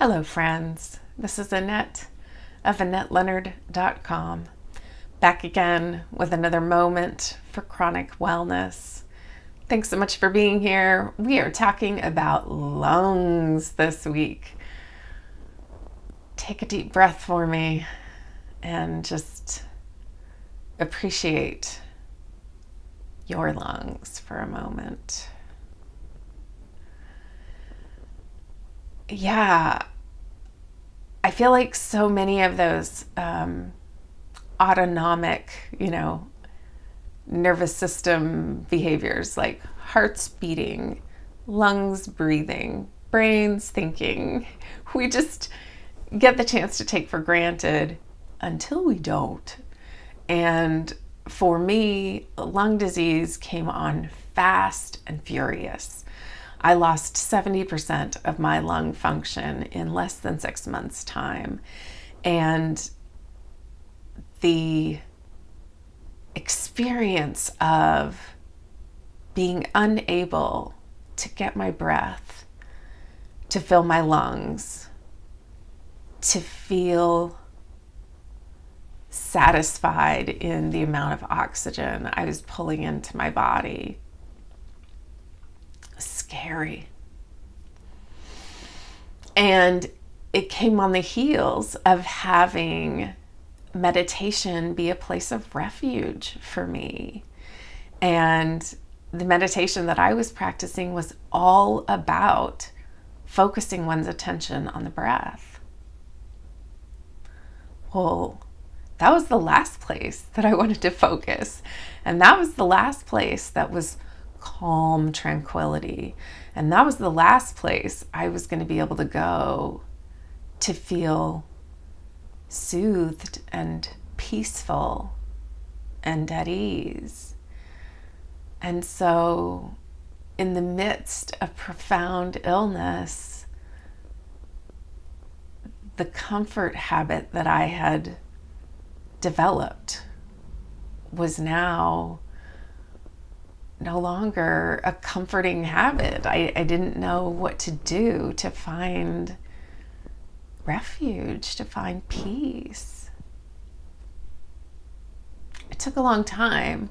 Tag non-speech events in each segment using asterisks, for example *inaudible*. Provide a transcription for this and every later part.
Hello, friends. This is Annette of AnnetteLeonard.com. Back again with another moment for chronic wellness. Thanks so much for being here. We are talking about lungs this week. Take a deep breath for me and just appreciate your lungs for a moment. Yeah, I feel like so many of those um, autonomic, you know, nervous system behaviors like heart's beating, lungs breathing, brains thinking, *laughs* we just get the chance to take for granted until we don't. And for me, lung disease came on fast and furious. I lost 70% of my lung function in less than six months' time. And the experience of being unable to get my breath, to fill my lungs, to feel satisfied in the amount of oxygen I was pulling into my body scary. And it came on the heels of having meditation be a place of refuge for me. And the meditation that I was practicing was all about focusing one's attention on the breath. Well, that was the last place that I *laughs* wanted to focus. And that was the last place that was calm tranquility. And that was the last place I was going to be able to go to feel soothed and peaceful and at ease. And so, in the midst of profound illness, the comfort habit that I had developed was now no longer a comforting habit. I, I didn't know what to do to find refuge, to find peace. It took a long time,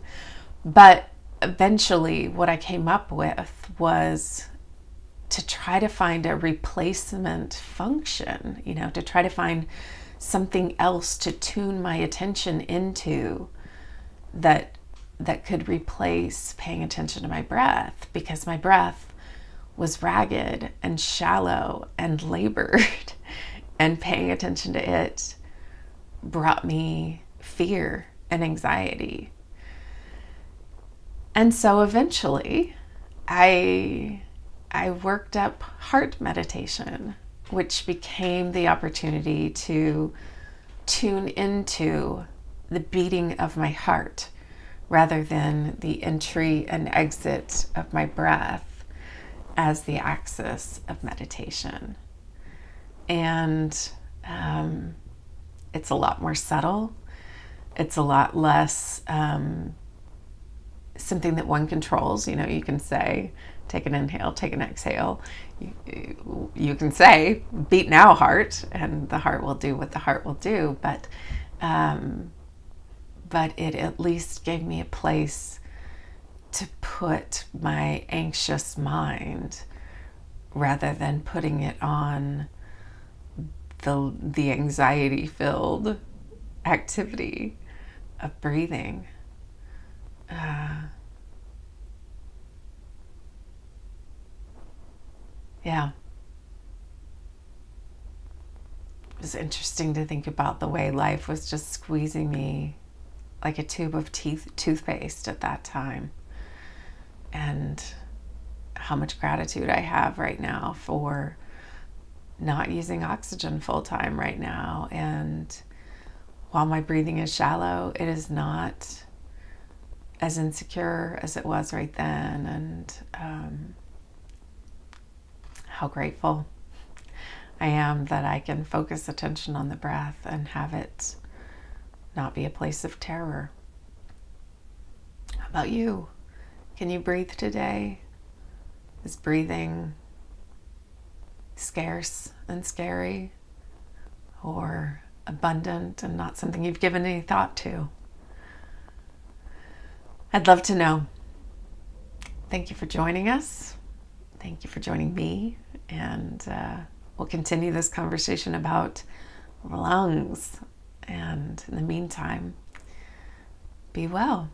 but eventually, what I came up with was to try to find a replacement function, you know, to try to find something else to tune my attention into that that could replace paying attention to my breath because my breath was ragged and shallow and *laughs* labored, and paying attention to it brought me fear and anxiety. And so eventually, I I worked up heart meditation, which became the opportunity to tune into the beating of my heart rather than the entry and exit of my breath as the axis of meditation. And um, it's a lot more subtle, it's a lot less um, something that one controls. You know, you can say, take an inhale, take an exhale. You, you can say, beat now, heart, and the heart will do what the heart will do. But um, but it at least gave me a place to put my anxious mind rather than putting it on the, the anxiety filled activity of breathing. Uh, yeah. It was interesting to think about the way life was just squeezing me like a tube of teeth toothpaste at that time. And how much gratitude I have right now for not using oxygen full time right now. And while my breathing is shallow, it is not as insecure as it was right then. And um, how grateful I am that I can focus attention on the breath and have it not be a place of terror. How about you? Can you breathe today? Is breathing scarce and scary or abundant and not something you've given any thought to? I'd love to know. Thank you for joining us. Thank you for joining me. And uh, we'll continue this conversation about lungs. And in the meantime, be well.